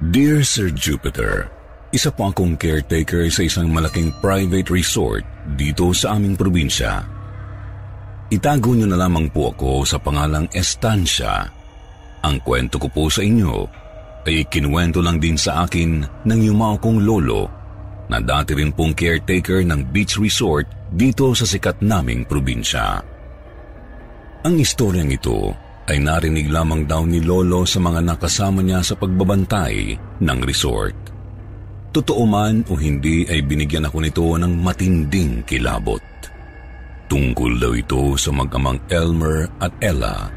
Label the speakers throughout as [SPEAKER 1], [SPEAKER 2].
[SPEAKER 1] Dear Sir Jupiter, isa po akong caretaker sa isang malaking private resort dito sa aming probinsya. Itago niyo na lamang po ako sa pangalang Estancia ang kwento ko po sa inyo ay kinuwento lang din sa akin ng yumao kong lolo na dati rin pong caretaker ng beach resort dito sa sikat naming probinsya. Ang istoryang ito ay narinig lamang daw ni Lolo sa mga nakasama niya sa pagbabantay ng resort. Totoo man o hindi ay binigyan ako nito ng matinding kilabot. Tungkol daw ito sa mag-amang Elmer at Ella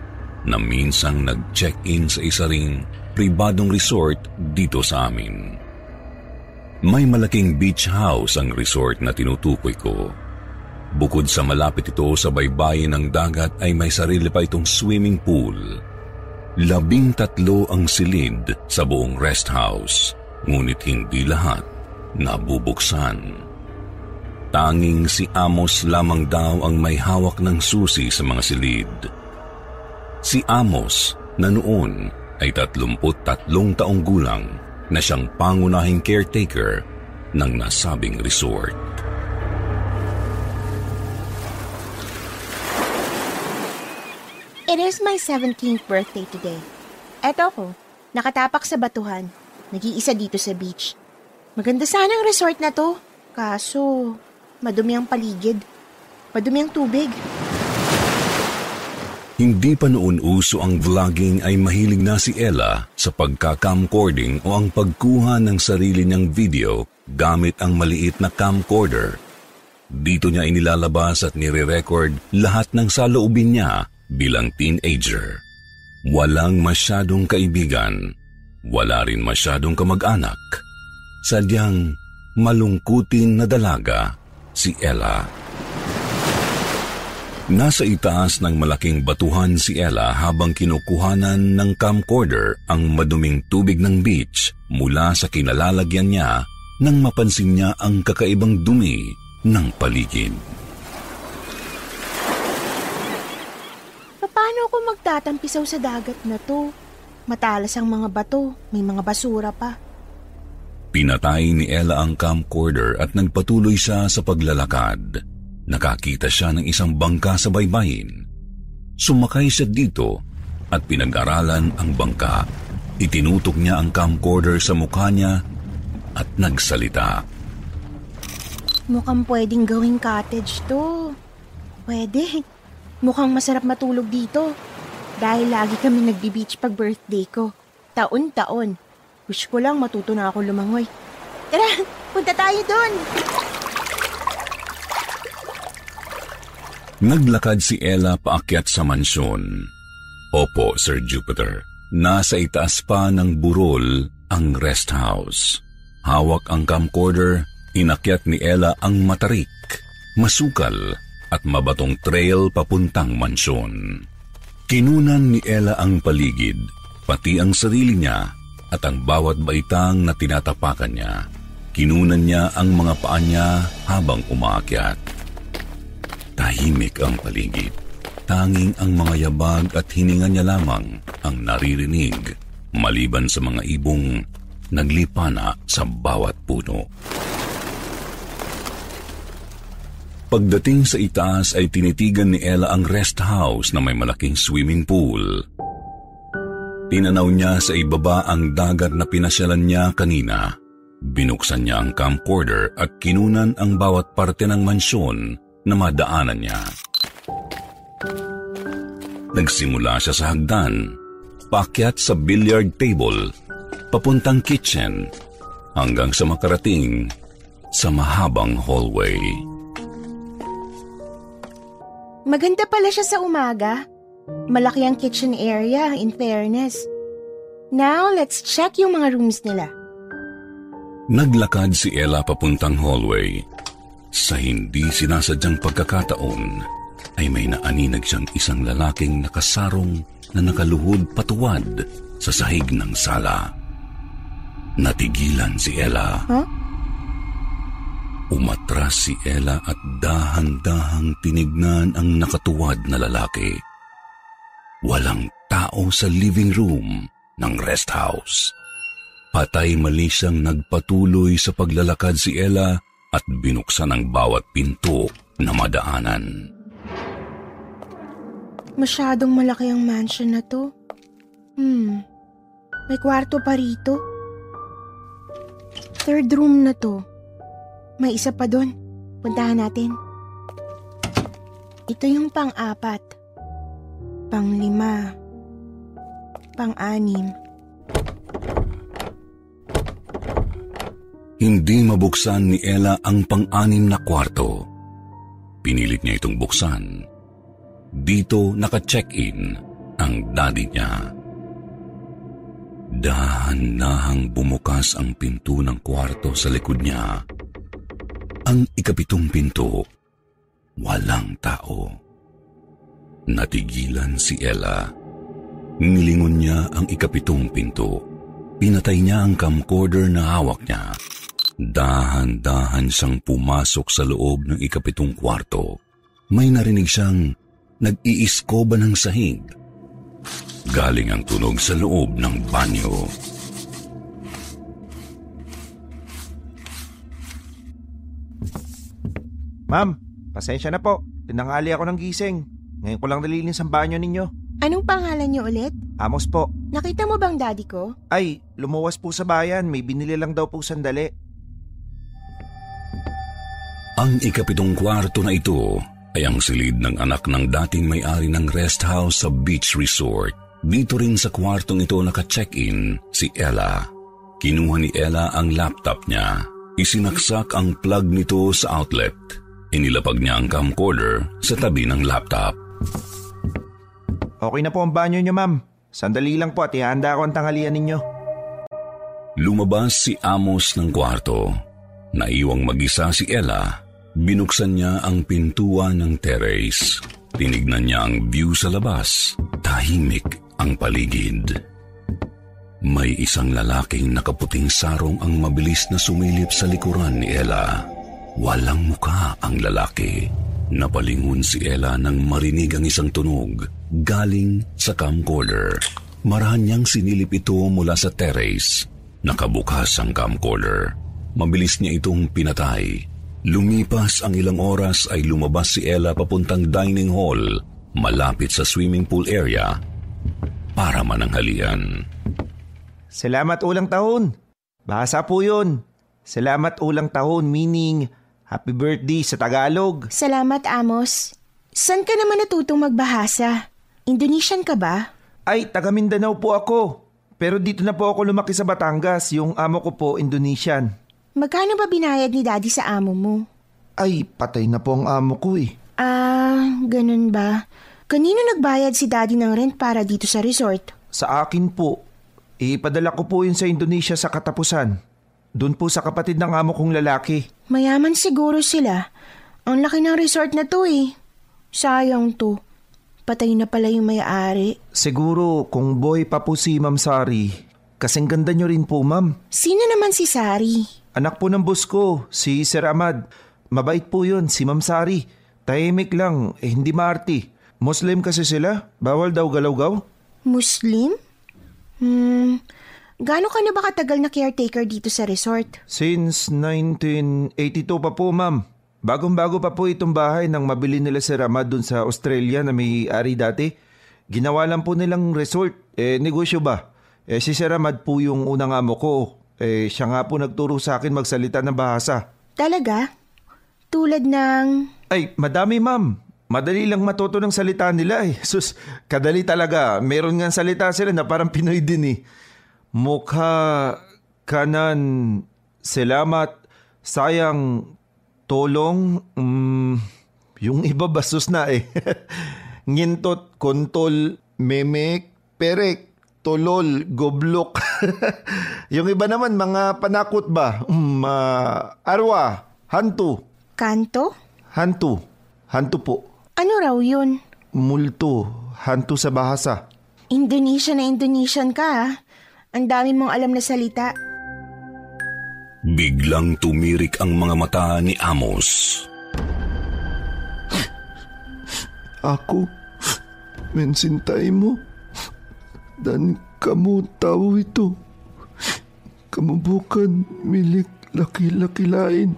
[SPEAKER 1] na minsang nag-check-in sa isa ring pribadong resort dito sa amin. May malaking beach house ang resort na tinutukoy ko. Bukod sa malapit ito sa baybayin ng dagat ay may sarili pa itong swimming pool. Labing tatlo ang silid sa buong rest house, ngunit hindi lahat nabubuksan. Tanging si Amos lamang daw ang may hawak ng susi sa mga silid si Amos na noon ay 33 taong gulang na siyang pangunahing caretaker ng nasabing resort.
[SPEAKER 2] It is my 17th birthday today. Eto ko, nakatapak sa batuhan, nag-iisa dito sa beach. Maganda sana ang resort na to, kaso madumi ang paligid, madumi ang tubig.
[SPEAKER 1] Hindi pa noon uso ang vlogging ay mahilig na si Ella sa pagka-camcording o ang pagkuha ng sarili niyang video gamit ang maliit na camcorder. Dito niya inilalabas at nire-record lahat ng saloobin niya bilang teenager. Walang masyadong kaibigan, wala rin masyadong kamag-anak. Sadyang malungkutin na dalaga si Ella. Nasa itaas ng malaking batuhan si Ella habang kinukuhanan ng camcorder ang maduming tubig ng beach mula sa kinalalagyan niya nang mapansin niya ang kakaibang dumi ng paligid.
[SPEAKER 2] Paano ako magtatampisaw sa dagat na to? Matalas ang mga bato, may mga basura pa.
[SPEAKER 1] Pinatay ni Ella ang camcorder at nagpatuloy siya sa paglalakad. Nakakita siya ng isang bangka sa baybayin. Sumakay siya dito at pinag-aralan ang bangka. Itinutok niya ang camcorder sa mukha niya at nagsalita.
[SPEAKER 2] Mukhang pwedeng gawing cottage to. Pwede. Mukhang masarap matulog dito. Dahil lagi kami nagbi-beach pag birthday ko. Taon-taon. Wish ko lang matuto na ako lumangoy. Tara, punta tayo doon!
[SPEAKER 1] Naglakad si Ella paakyat sa mansyon. Opo, Sir Jupiter. Nasa itaas pa ng burol ang rest house. Hawak ang camcorder, inakyat ni Ella ang matarik, masukal at mabatong trail papuntang mansyon. Kinunan ni Ella ang paligid, pati ang sarili niya at ang bawat baitang na tinatapakan niya. Kinunan niya ang mga paa niya habang umaakyat. Tahimik ang paligid. Tanging ang mga yabag at hininga niya lamang ang naririnig maliban sa mga ibong naglipana sa bawat puno. Pagdating sa itaas ay tinitigan ni Ella ang rest house na may malaking swimming pool. Tinanaw niya sa ibaba ang dagat na pinasyalan niya kanina. Binuksan niya ang camcorder at kinunan ang bawat parte ng mansyon na madaanan niya. Nagsimula siya sa hagdan, pakyat sa billiard table, papuntang kitchen, hanggang sa makarating sa mahabang hallway.
[SPEAKER 2] Maganda pala siya sa umaga. Malaki ang kitchen area, in fairness. Now, let's check yung mga rooms nila.
[SPEAKER 1] Naglakad si Ella papuntang hallway. Sa hindi sinasadyang pagkakataon, ay may naaninag siyang isang lalaking nakasarong na nakaluhod patuwad sa sahig ng sala. Natigilan si Ella.
[SPEAKER 2] Huh?
[SPEAKER 1] Umatras si Ella at dahan-dahang tinignan ang nakatuwad na lalaki. Walang tao sa living room ng rest house. Patay mali siyang nagpatuloy sa paglalakad si Ella at binuksan ang bawat pinto na madaanan.
[SPEAKER 2] Masyadong malaki ang mansion na to. Hmm, may kwarto pa rito. Third room na to. May isa pa doon. Puntahan natin. Ito yung pang-apat. Pang-lima. Pang-anim.
[SPEAKER 1] Hindi mabuksan ni Ella ang pang-anim na kwarto. Pinilit niya itong buksan. Dito naka-check-in ang daddy niya. Dahan-dahang bumukas ang pinto ng kwarto sa likod niya. Ang ikapitong pinto, walang tao. Natigilan si Ella. Nilingon niya ang ikapitong pinto. Pinatay niya ang camcorder na hawak niya. Dahan-dahan siyang pumasok sa loob ng ikapitong kwarto. May narinig siyang nag-iiskoba ng sahig. Galing ang tunog sa loob ng banyo.
[SPEAKER 3] Ma'am, pasensya na po. Tinangali ako ng gising. Ngayon ko lang nalinis ang banyo ninyo.
[SPEAKER 2] Anong pangalan niyo ulit?
[SPEAKER 3] Amos po.
[SPEAKER 2] Nakita mo bang daddy ko?
[SPEAKER 3] Ay, lumuwas po sa bayan. May binili lang daw po sandali.
[SPEAKER 1] Ang ikapitong kwarto na ito ay ang silid ng anak ng dating may-ari ng rest house sa beach resort. Dito rin sa kwartong ito naka-check-in si Ella. Kinuha ni Ella ang laptop niya. Isinaksak ang plug nito sa outlet. Inilapag niya ang camcorder sa tabi ng laptop.
[SPEAKER 3] Okay na po ang banyo niyo, ma'am. Sandali lang po at ihanda ko ang tanghalian ninyo.
[SPEAKER 1] Lumabas si Amos ng kwarto. Naiwang mag-isa si Ella. Binuksan niya ang pintuan ng terrace. Tinignan niya ang view sa labas. Tahimik ang paligid. May isang lalaking nakaputing sarong ang mabilis na sumilip sa likuran ni Ella. Walang muka ang lalaki. Napalingon si Ella nang marinig ang isang tunog galing sa camcorder. Marahan niyang sinilip ito mula sa terrace. Nakabukas ang camcorder. Mabilis niya itong pinatay. Lumipas ang ilang oras ay lumabas si Ella papuntang dining hall malapit sa swimming pool area para mananghalian.
[SPEAKER 3] Salamat ulang taon. Bahasa po yun. Salamat ulang taon meaning happy birthday sa Tagalog.
[SPEAKER 2] Salamat, Amos. San ka naman natutong magbahasa? Indonesian ka ba?
[SPEAKER 3] Ay, taga Mindanao po ako. Pero dito na po ako lumaki sa Batangas. Yung amo ko po, Indonesian.
[SPEAKER 2] Magkano ba binayad ni daddy sa amo mo?
[SPEAKER 3] Ay, patay na po ang amo ko eh.
[SPEAKER 2] Ah, ganun ba? Kanino nagbayad si daddy ng rent para dito sa resort?
[SPEAKER 3] Sa akin po. Ipadala ko po yun sa Indonesia sa katapusan. Doon po sa kapatid ng amo kong lalaki.
[SPEAKER 2] Mayaman siguro sila. Ang laki ng resort na to eh. Sayang to. Patay na pala yung may-ari.
[SPEAKER 3] Siguro kung boy pa po si Ma'am Sari, kasing ganda nyo rin po ma'am.
[SPEAKER 2] Sino naman si Sari?
[SPEAKER 3] Anak po ng boss ko, si Sir Ahmad. Mabait po yun, si Ma'am Sari. Tahimik lang, eh hindi maarti. Muslim kasi sila, bawal daw galaw-gaw.
[SPEAKER 2] Muslim? Hmm, gaano ka na ba katagal na caretaker dito sa resort?
[SPEAKER 3] Since 1982 pa po ma'am. Bagong-bago pa po itong bahay nang mabili nila si Ahmad dun sa Australia na may ari dati. Ginawa lang po nilang resort. Eh, negosyo ba? Eh, si Sir Ahmad po yung unang amo ko. Eh, siya nga po nagturo sa akin magsalita ng bahasa.
[SPEAKER 2] Talaga? Tulad ng...
[SPEAKER 3] Ay, madami ma'am. Madali lang matuto ng salita nila eh. Sus, kadali talaga. Meron nga salita sila na parang Pinoy din eh. Mukha, kanan, salamat, sayang, tulong, mm, yung iba bastos na eh.
[SPEAKER 4] ngintot, kontol, memek, perek, tolol, goblok. yung iba naman, mga panakot ba? Um, ah, arwa, hantu.
[SPEAKER 2] Kanto?
[SPEAKER 4] Hantu. Hantu po.
[SPEAKER 2] Ano raw yun?
[SPEAKER 4] Multo. Hantu sa bahasa.
[SPEAKER 2] Indonesian na Indonesian ka ah. Ang dami mong alam na salita.
[SPEAKER 1] Biglang tumirik ang mga mata ni Amos.
[SPEAKER 4] Ako, mensintay mo. Dan kamu tao ito. Kamu bukan milik laki-laki lain.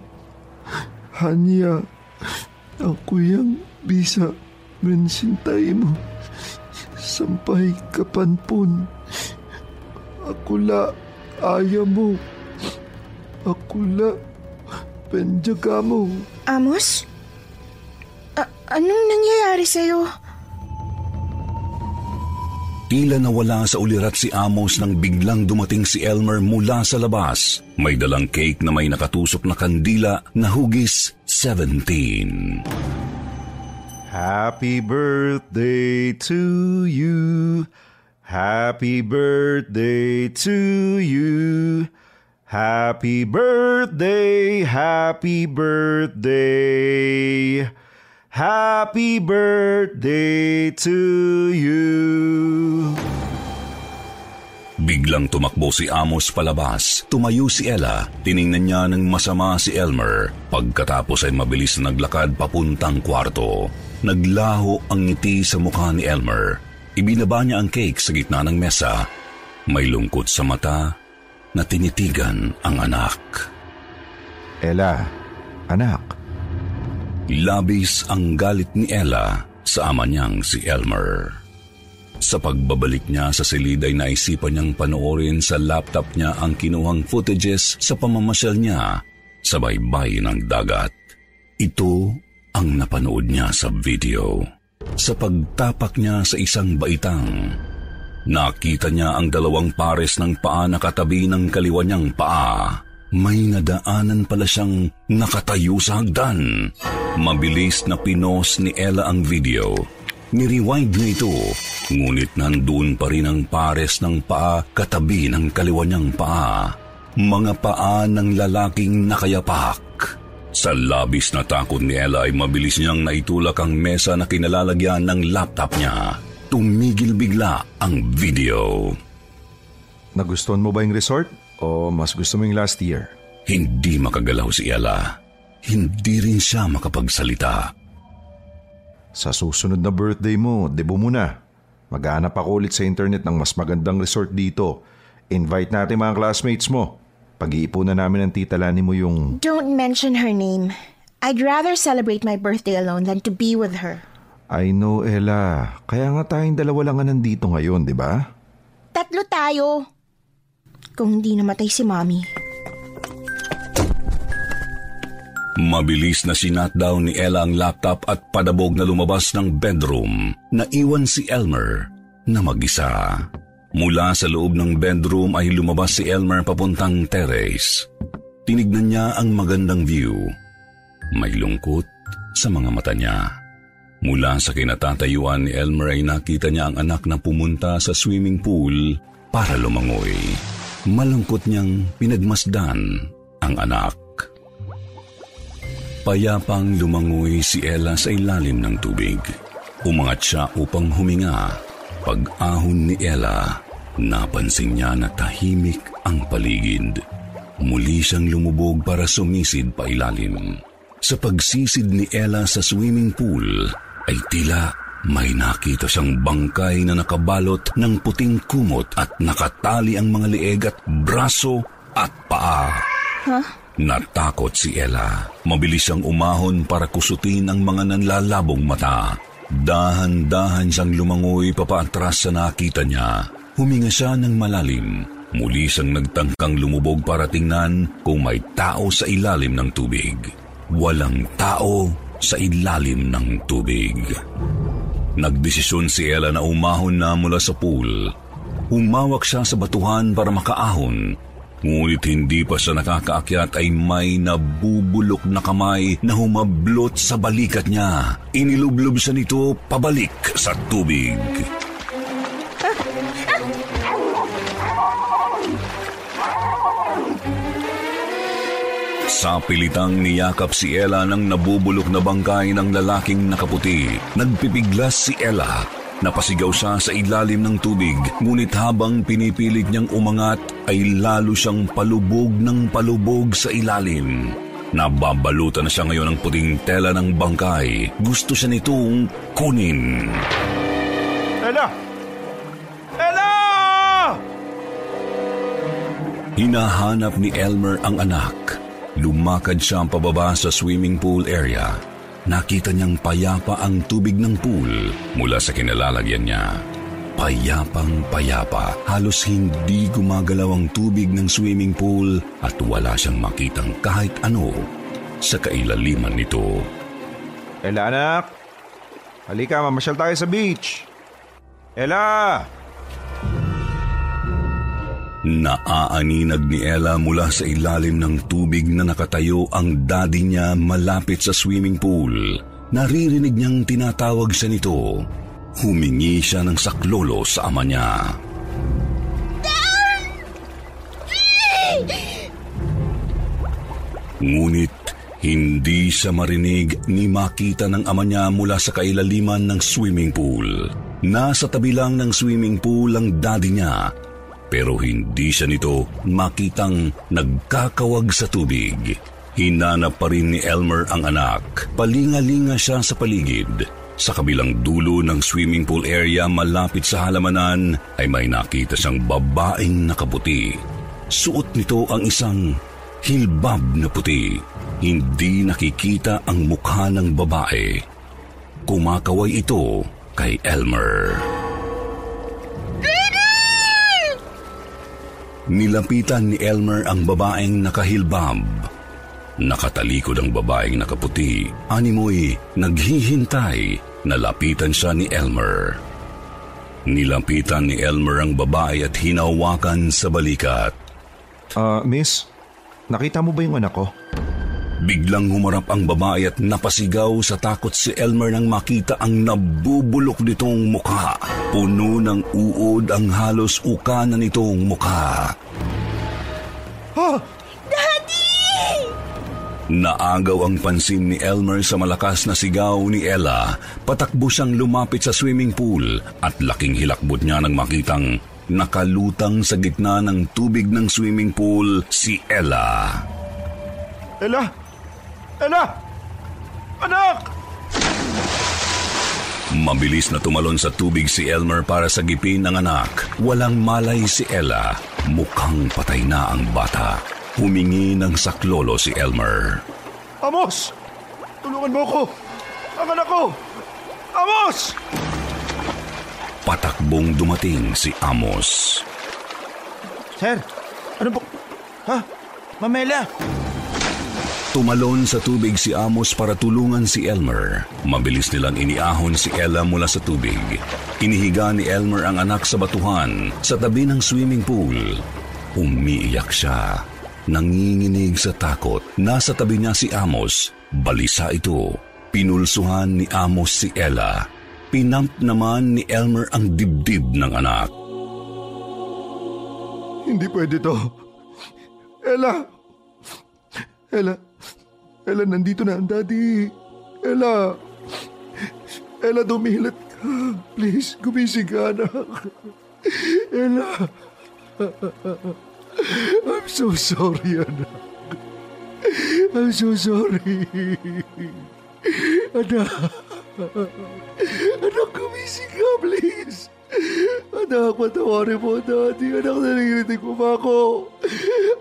[SPEAKER 4] Hanya ako yang bisa mensintay mo. Sampai kapanpun. Ako la ayaw mo. Ako la penjaga mo.
[SPEAKER 2] Amos? A- anong nangyayari sa'yo?
[SPEAKER 1] Tila nawala sa ulirat si Amos nang biglang dumating si Elmer mula sa labas. May dalang cake na may nakatusok na kandila na hugis 17.
[SPEAKER 4] Happy birthday to you. Happy birthday to you. Happy birthday, happy birthday. Happy birthday to you.
[SPEAKER 1] Biglang tumakbo si Amos palabas. Tumayo si Ella. Tiningnan niya ng masama si Elmer. Pagkatapos ay mabilis na naglakad papuntang kwarto. Naglaho ang ngiti sa mukha ni Elmer. Ibinaba niya ang cake sa gitna ng mesa. May lungkot sa mata na tinitigan ang anak.
[SPEAKER 4] Ella, anak,
[SPEAKER 1] Labis ang galit ni Ella sa ama niyang si Elmer. Sa pagbabalik niya sa silid ay naisipan niyang panoorin sa laptop niya ang kinuhang footages sa pamamasyal niya sa baybay ng dagat. Ito ang napanood niya sa video. Sa pagtapak niya sa isang baitang, nakita niya ang dalawang pares ng paa na katabi ng kaliwa niyang paa. May nadaanan pala siyang nakatayo sa hagdan. Mabilis na pinos ni Ella ang video. Ni-rewind niya ito, ngunit nandun pa rin ang pares ng paa katabi ng kaliwa niyang paa. Mga paa ng lalaking nakayapak. Sa labis na takot ni Ella ay mabilis niyang naitulak ang mesa na kinalalagyan ng laptop niya. Tumigil bigla ang video.
[SPEAKER 4] nagustuhan mo ba yung resort? O mas gusto mo yung last year?
[SPEAKER 1] Hindi makagalaw si Ella. Hindi rin siya makapagsalita.
[SPEAKER 4] Sa susunod na birthday mo, debo mo na. Maghanap ako ulit sa internet ng mas magandang resort dito. Invite natin mga classmates mo. Pag-iipunan namin ng tita Lani mo yung...
[SPEAKER 2] Don't mention her name. I'd rather celebrate my birthday alone than to be with her.
[SPEAKER 4] I know, Ella. Kaya nga tayong dalawa lang nga nandito ngayon, di ba?
[SPEAKER 2] Tatlo tayo. Kung hindi namatay si Mommy.
[SPEAKER 1] Mabilis na sinatdown ni Ella ang laptop at padabog na lumabas ng bedroom. Naiwan si Elmer na mag-isa. Mula sa loob ng bedroom ay lumabas si Elmer papuntang terrace. Tinignan niya ang magandang view. May lungkot sa mga mata niya. Mula sa kinatatayuan ni Elmer ay nakita niya ang anak na pumunta sa swimming pool para lumangoy. Malungkot niyang pinagmasdan ang anak. Payapang lumangoy si Ella sa ilalim ng tubig. Umangat siya upang huminga. Pag-ahon ni Ella, napansin niya na tahimik ang paligid. Muli siyang lumubog para sumisid pa ilalim. Sa pagsisid ni Ella sa swimming pool, ay tila may nakita siyang bangkay na nakabalot ng puting kumot at nakatali ang mga leeg at braso at paa. Natakot si Ella. Mabilis siyang umahon para kusutin ang mga nanlalabong mata. Dahan-dahan siyang lumangoy papaatras sa nakita niya. Huminga siya ng malalim. Muli siyang nagtangkang lumubog para tingnan kung may tao sa ilalim ng tubig. Walang tao sa ilalim ng tubig. Nagdesisyon si Ella na umahon na mula sa pool. Humawak siya sa batuhan para makaahon. Ngunit hindi pa siya nakakaakyat ay may nabubulok na kamay na humablot sa balikat niya. Inilublob siya nito pabalik sa tubig. Sa pilitang niyakap si Ella ng nabubulok na bangkay ng lalaking nakaputi. Nagpipiglas si Ella. Napasigaw siya sa ilalim ng tubig, ngunit habang pinipilit niyang umangat ay lalo siyang palubog ng palubog sa ilalim. Nababalutan na siya ngayon ng puting tela ng bangkay. Gusto siya nitong kunin.
[SPEAKER 4] Ella! Ella!
[SPEAKER 1] Hinahanap ni Elmer ang anak. Lumakad siya pababa sa swimming pool area. Nakita niyang payapa ang tubig ng pool mula sa kinalalagyan niya. Payapang payapa, halos hindi gumagalaw ang tubig ng swimming pool at wala siyang makitang kahit ano sa kailaliman nito.
[SPEAKER 4] Ella anak! Halika, mamasyal tayo sa beach. Ella!
[SPEAKER 1] Naaaninag ni Ella mula sa ilalim ng tubig na nakatayo ang daddy niya malapit sa swimming pool. Naririnig niyang tinatawag siya nito. Humingi siya ng saklolo sa ama niya. Ngunit hindi siya marinig ni makita ng ama niya mula sa kailaliman ng swimming pool. Nasa tabi lang ng swimming pool ang daddy niya pero hindi siya nito makitang nagkakawag sa tubig. Hinanap pa rin ni Elmer ang anak. Palingalinga siya sa paligid. Sa kabilang dulo ng swimming pool area malapit sa halamanan ay may nakita siyang babaeng nakaputi. Suot nito ang isang hilbab na puti. Hindi nakikita ang mukha ng babae. Kumakaway ito kay Elmer. Nilapitan ni Elmer ang babaeng nakahilbab. Nakatalikod ang babaeng nakaputi. Animoy naghihintay na lapitan siya ni Elmer. Nilapitan ni Elmer ang babae at hinawakan sa balikat.
[SPEAKER 4] Ah, miss, nakita mo ba yung anak ko?
[SPEAKER 1] Biglang humarap ang babae at napasigaw sa takot si Elmer nang makita ang nabubulok nitong mukha. Puno ng uod ang halos ukana nitong mukha.
[SPEAKER 4] Ha?
[SPEAKER 1] Naagaw ang pansin ni Elmer sa malakas na sigaw ni Ella. Patakbo siyang lumapit sa swimming pool at laking hilakbot niya nang makitang nakalutang sa gitna ng tubig ng swimming pool si Ella.
[SPEAKER 4] Ella! Ella! Anak!
[SPEAKER 1] Mabilis na tumalon sa tubig si Elmer para sa gipin ng anak. Walang malay si Ella. Mukhang patay na ang bata. Humingi ng saklolo si Elmer.
[SPEAKER 4] Amos! Tulungan mo ako! Ang anak ko! Amos!
[SPEAKER 1] Patakbong dumating si Amos.
[SPEAKER 4] Sir, ano po? Ha? Mamela!
[SPEAKER 1] Tumalon sa tubig si Amos para tulungan si Elmer. Mabilis nilang iniahon si Ella mula sa tubig. Inihiga ni Elmer ang anak sa batuhan sa tabi ng swimming pool. Umiiyak siya. Nanginginig sa takot. Nasa tabi niya si Amos. Balisa ito. Pinulsuhan ni Amos si Ella. Pinamp naman ni Elmer ang dibdib ng anak.
[SPEAKER 4] Hindi pwede to. Ella! Ella! Ella, nandito na ang daddy. Ella! Ella, dumilat ka. Please, gumising ka, anak. Ella! I'm so sorry, anak. I'm so sorry. Anak. Anak, gumising ka, please. Anak, patawarin mo, Daddy. Anak, naririnig mo ba ako?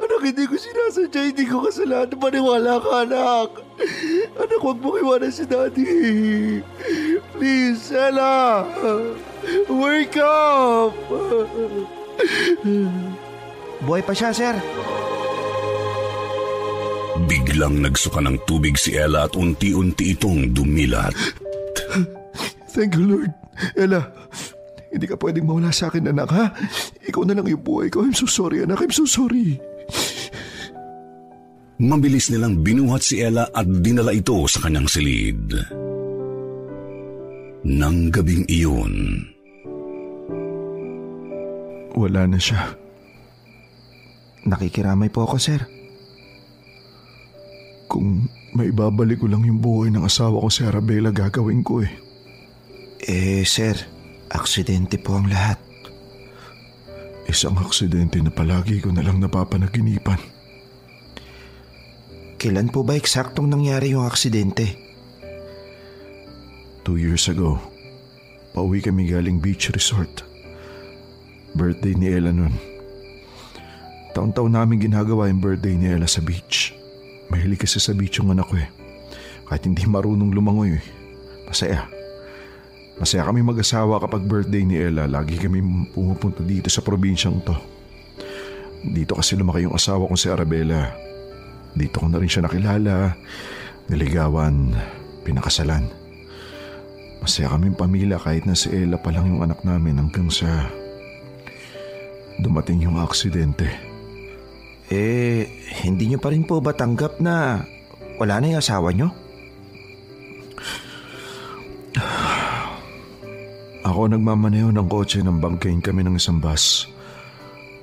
[SPEAKER 4] Anak, hindi ko sinasadya, hindi ko kasalanan. Paniwala ka, anak. Anak, huwag mo iwanan si Daddy. Please, Ella. Wake up! Buhay pa siya, sir.
[SPEAKER 1] Biglang nagsuka ng tubig si Ella at unti-unti itong dumilat.
[SPEAKER 4] Thank you, Lord. Ella, hindi ka pwedeng mawala sa akin, anak, ha? Ikaw na lang yung buhay ko. I'm so sorry, anak. I'm so sorry.
[SPEAKER 1] Mabilis nilang binuhat si Ella at dinala ito sa kanyang silid. Nang gabing iyon,
[SPEAKER 4] Wala na siya.
[SPEAKER 3] Nakikiramay po ako, sir.
[SPEAKER 4] Kung may babalik ko lang yung buhay ng asawa ko si Arabella, gagawin ko eh.
[SPEAKER 3] Eh, sir, aksidente po ang lahat.
[SPEAKER 4] Isang aksidente na palagi ko na lang napapanaginipan.
[SPEAKER 3] Kailan po ba eksaktong nangyari yung aksidente?
[SPEAKER 4] Two years ago, pauwi kami galing beach resort. Birthday ni Ella nun. Taon-taon namin ginagawa yung birthday ni Ella sa beach. Mahilig kasi sa beach yung anak ko eh. Kahit hindi marunong lumangoy eh. Masaya. Masaya kami mag-asawa kapag birthday ni Ella. Lagi kami pumupunta dito sa probinsyang to. Dito kasi lumaki yung asawa kong si Arabella. Dito ko na rin siya nakilala, niligawan, pinakasalan. Masaya kaming pamilya kahit na si Ella pa lang yung anak namin hanggang sa dumating yung aksidente.
[SPEAKER 3] Eh, hindi nyo pa rin po ba tanggap na wala na yung asawa nyo?
[SPEAKER 4] Ako nagmamaneho ng kotse ng bangkain kami ng isang bus.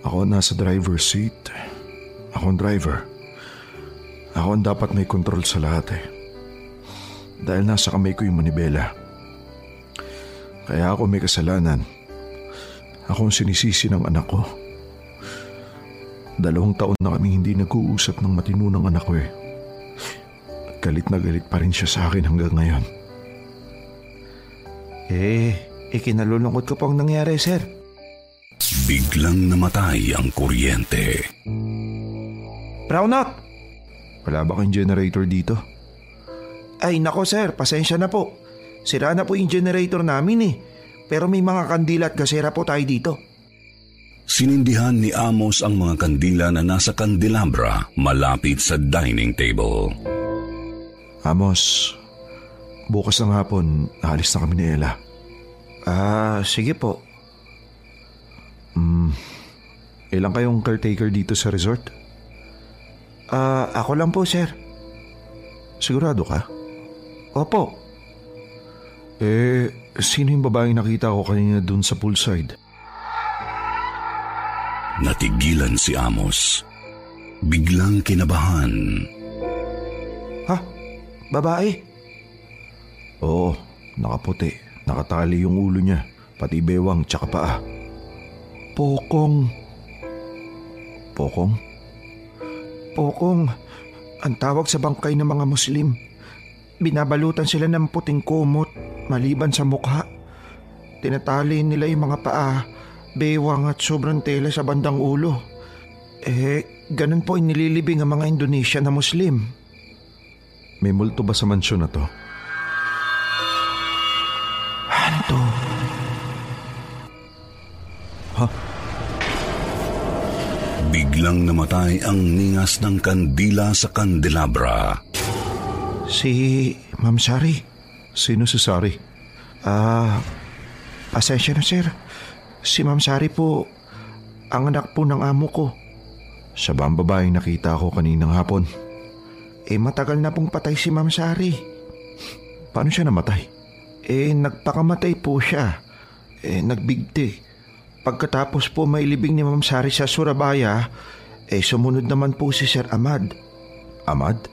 [SPEAKER 4] Ako nasa driver's seat. Ako ang driver. Ako ang dapat may control sa lahat eh. Dahil nasa kamay ko yung manibela. Kaya ako may kasalanan. Ako ang sinisisi ng anak ko. Dalawang taon na kami hindi nag-uusap ng matino ng anak ko eh. Galit na galit pa rin siya sa akin hanggang ngayon.
[SPEAKER 3] Eh, ikinalulungkot ko pong nangyari, sir.
[SPEAKER 1] biglang namatay ang kuryente.
[SPEAKER 3] Brownot!
[SPEAKER 4] Wala ba kayong generator dito?
[SPEAKER 3] Ay, nako sir, pasensya na po. Sira na po yung generator namin eh. Pero may mga kandila at gasera po tayo dito.
[SPEAKER 1] Sinindihan ni Amos ang mga kandila na nasa kandelabra malapit sa dining table.
[SPEAKER 4] Amos, bukas ng hapon, aalis na kami ni Ella.
[SPEAKER 3] Ah, sige po.
[SPEAKER 4] Ilang kayong caretaker dito sa resort?
[SPEAKER 3] Ah, ako lang po, sir.
[SPEAKER 4] Sigurado ka?
[SPEAKER 3] Opo.
[SPEAKER 4] Eh, sino yung babaeng nakita ko kanina dun sa poolside?
[SPEAKER 1] Natigilan si Amos. Biglang kinabahan.
[SPEAKER 3] Ha? Babae?
[SPEAKER 4] Oo, nakaputi. Nakatali yung ulo niya, pati bewang tsaka paa.
[SPEAKER 3] Pokong.
[SPEAKER 4] Pokong?
[SPEAKER 3] Pokong. Ang tawag sa bangkay ng mga Muslim. Binabalutan sila ng puting kumot maliban sa mukha. Tinatali nila yung mga paa, bewang at sobrang tela sa bandang ulo. Eh, ganun po inililibing ang mga Indonesia na Muslim.
[SPEAKER 4] May multo ba sa mansyon na to?
[SPEAKER 3] To?
[SPEAKER 1] Biglang namatay ang ningas ng kandila sa kandelabra.
[SPEAKER 3] Si Ma'am Sari.
[SPEAKER 4] Sino si Sari?
[SPEAKER 3] Ah, pasensya na sir. Si Ma'am Sari po, ang anak po ng amo ko.
[SPEAKER 4] Siya ba ang babaeng nakita ko kaninang hapon?
[SPEAKER 3] Eh matagal na pong patay si Ma'am Sari.
[SPEAKER 4] Paano siya namatay?
[SPEAKER 3] Eh nagpakamatay po siya. Eh nagbigti. Pagkatapos po mailibing ni Ma'am Sari sa Surabaya, eh sumunod naman po si Sir Ahmad.
[SPEAKER 4] Ahmad?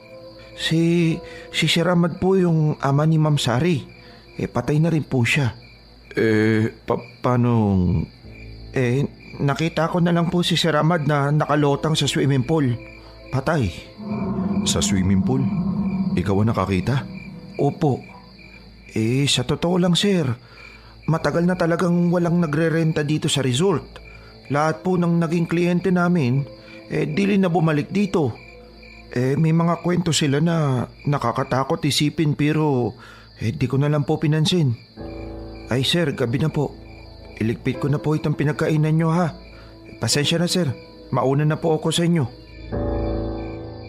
[SPEAKER 3] Si, si Sir Ahmad po yung ama ni Ma'am Sari. Eh patay na rin po siya.
[SPEAKER 4] Eh, pa- paano...
[SPEAKER 3] Eh nakita ko na lang po si Sir Ahmad na nakalotang sa swimming pool. Patay.
[SPEAKER 4] Sa swimming pool? Ikaw ang nakakita?
[SPEAKER 3] Opo. Eh, sa totoo lang sir, matagal na talagang walang nagre-renta dito sa resort. Lahat po ng naging kliyente namin, eh dili na bumalik dito. Eh, may mga kwento sila na nakakatakot isipin pero eh di ko na lang po pinansin. Ay sir, gabi na po. Iligpit ko na po itong pinagkainan nyo ha. Pasensya na sir, mauna na po ako sa inyo.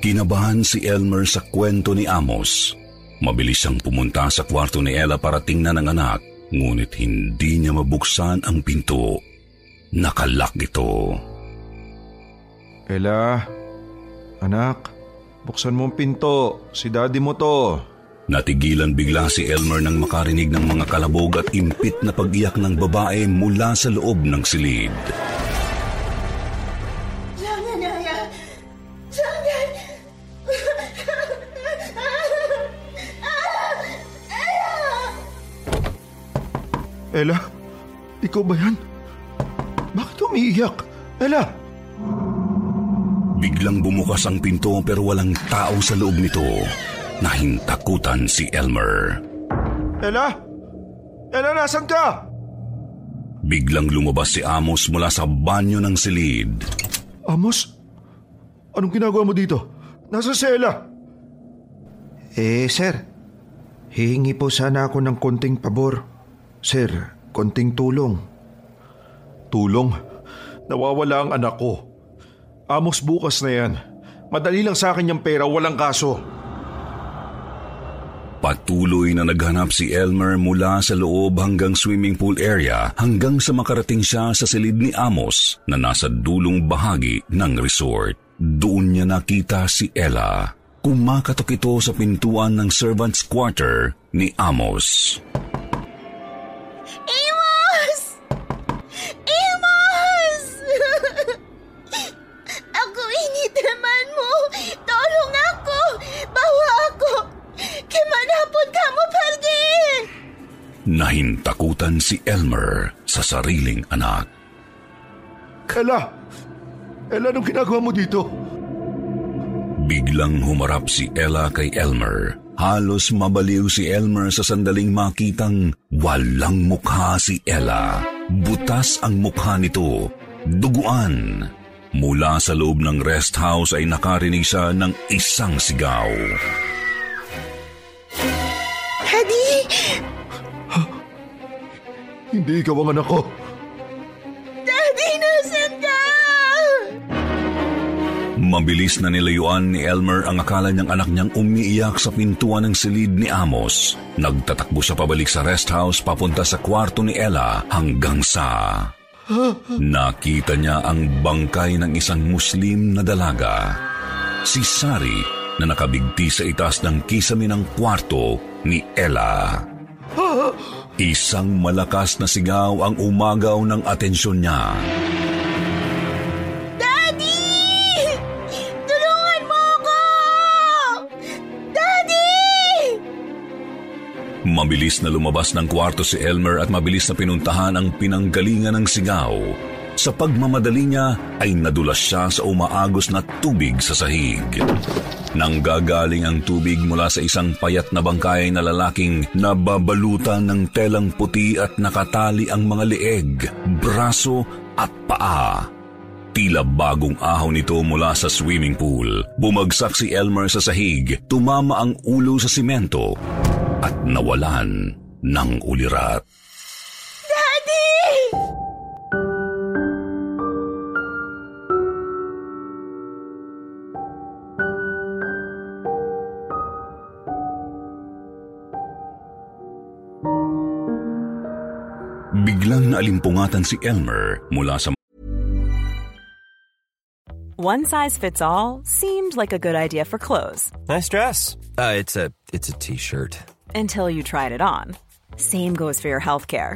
[SPEAKER 1] Kinabahan si Elmer sa kwento ni Amos. Mabilis siyang pumunta sa kwarto ni Ella para tingnan ang anak, ngunit hindi niya mabuksan ang pinto. Nakalak ito.
[SPEAKER 4] Ella, anak, buksan mo ang pinto. Si daddy mo to.
[SPEAKER 1] Natigilan bigla si Elmer nang makarinig ng mga kalabog at impit na pag-iyak ng babae mula sa loob ng silid.
[SPEAKER 3] Ella, ikaw ba yan? Bakit umiiyak? Ella!
[SPEAKER 1] Biglang bumukas ang pinto pero walang tao sa loob nito. Nahintakutan si Elmer.
[SPEAKER 3] Ella! Ella, nasan ka?
[SPEAKER 1] Biglang lumabas si Amos mula sa banyo ng silid.
[SPEAKER 3] Amos? Anong ginagawa mo dito? Nasa si Ella? Eh, sir. Hihingi po sana ako ng konting pabor. Sir, konting tulong.
[SPEAKER 4] Tulong? Nawawala ang anak ko. Amos bukas na yan. Madali lang sa akin yung pera, walang kaso.
[SPEAKER 1] Patuloy na naghanap si Elmer mula sa loob hanggang swimming pool area hanggang sa makarating siya sa silid ni Amos na nasa dulong bahagi ng resort. Doon niya nakita si Ella. Kumakatok ito sa pintuan ng servant's quarter ni Amos.
[SPEAKER 2] Amos!
[SPEAKER 1] Nahintakutan si Elmer sa sariling anak.
[SPEAKER 3] Ella! Ella, anong ginagawa mo dito?
[SPEAKER 1] Biglang humarap si Ella kay Elmer. Halos mabaliw si Elmer sa sandaling makitang walang mukha si Ella. Butas ang mukha nito. Duguan. Mula sa loob ng rest house ay nakarinig siya ng isang sigaw.
[SPEAKER 2] Daddy!
[SPEAKER 3] Hindi ikaw ang anak ko.
[SPEAKER 2] Daddy, nasan ka?
[SPEAKER 1] Mabilis na nilayuan ni Elmer ang akala niyang anak niyang umiiyak sa pintuan ng silid ni Amos. Nagtatakbo siya pabalik sa rest house papunta sa kwarto ni Ella hanggang sa... Nakita niya ang bangkay ng isang Muslim na dalaga. Si Sari na nakabigti sa itaas ng kisame ng kwarto ni Ella. Isang malakas na sigaw ang umagaw ng atensyon niya.
[SPEAKER 2] Daddy! Tulungan mo ako! Daddy!
[SPEAKER 1] Mabilis na lumabas ng kwarto si Elmer at mabilis na pinuntahan ang pinanggalingan ng sigaw. Sa pagmamadali niya ay nadulas siya sa umaagos na tubig sa sahig. Nang gagaling ang tubig mula sa isang payat na bangkay na lalaking nababalutan ng telang puti at nakatali ang mga leeg, braso at paa. Tila bagong ahon nito mula sa swimming pool. Bumagsak si Elmer sa sahig, tumama ang ulo sa simento at nawalan ng ulirat. Naalimpungatan si Elmer mula sa
[SPEAKER 5] One size fits all seemed like a good idea for clothes
[SPEAKER 6] Nice dress. Uh, it's a it's a t-shirt.
[SPEAKER 5] until you tried it on. Same goes for your healthcare.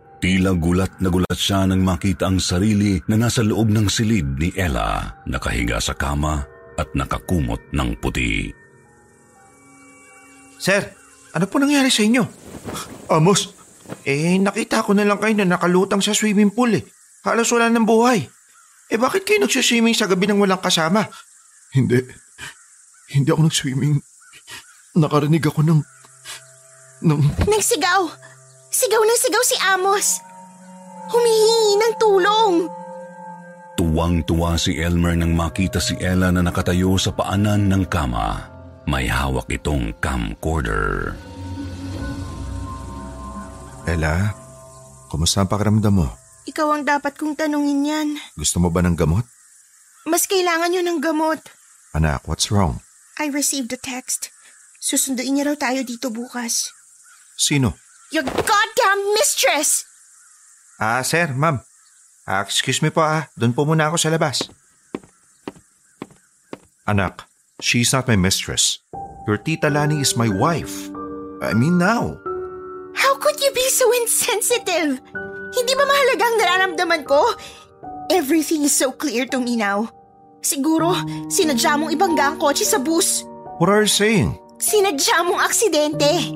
[SPEAKER 1] Tila gulat na gulat siya nang makita ang sarili na nasa loob ng silid ni Ella, nakahiga sa kama at nakakumot ng puti.
[SPEAKER 3] Sir, ano po nangyari sa inyo? Amos, eh nakita ko na lang kayo na nakalutang sa swimming pool eh. Halos wala ng buhay. Eh bakit kayo nagsiswimming sa gabi nang walang kasama?
[SPEAKER 7] Hindi. Hindi ako nag-swimming. Nakarinig ako ng... ng...
[SPEAKER 2] Nagsigaw! Sigaw ng sigaw si Amos! Humihingi ng tulong!
[SPEAKER 1] Tuwang-tuwa si Elmer nang makita si Ella na nakatayo sa paanan ng kama. May hawak itong camcorder.
[SPEAKER 3] Ella, kumusta ang pakiramdam mo?
[SPEAKER 2] Ikaw ang dapat kong tanungin yan.
[SPEAKER 3] Gusto mo ba ng gamot?
[SPEAKER 2] Mas kailangan yun ng gamot.
[SPEAKER 3] Anak, what's wrong?
[SPEAKER 2] I received a text. Susunduin niya raw tayo dito bukas.
[SPEAKER 3] Sino?
[SPEAKER 2] Your goddamn mistress!
[SPEAKER 3] Ah, sir, ma'am. Ah, excuse me po ah. Doon po muna ako sa labas. Anak, she's not my mistress. Your tita Lani is my wife. I mean now.
[SPEAKER 2] How could you be so insensitive? Hindi ba mahalaga ang nararamdaman ko? Everything is so clear to me now. Siguro, sinadya mong ibangga ang kotse sa bus.
[SPEAKER 3] What are you saying?
[SPEAKER 2] Sinadya mong aksidente.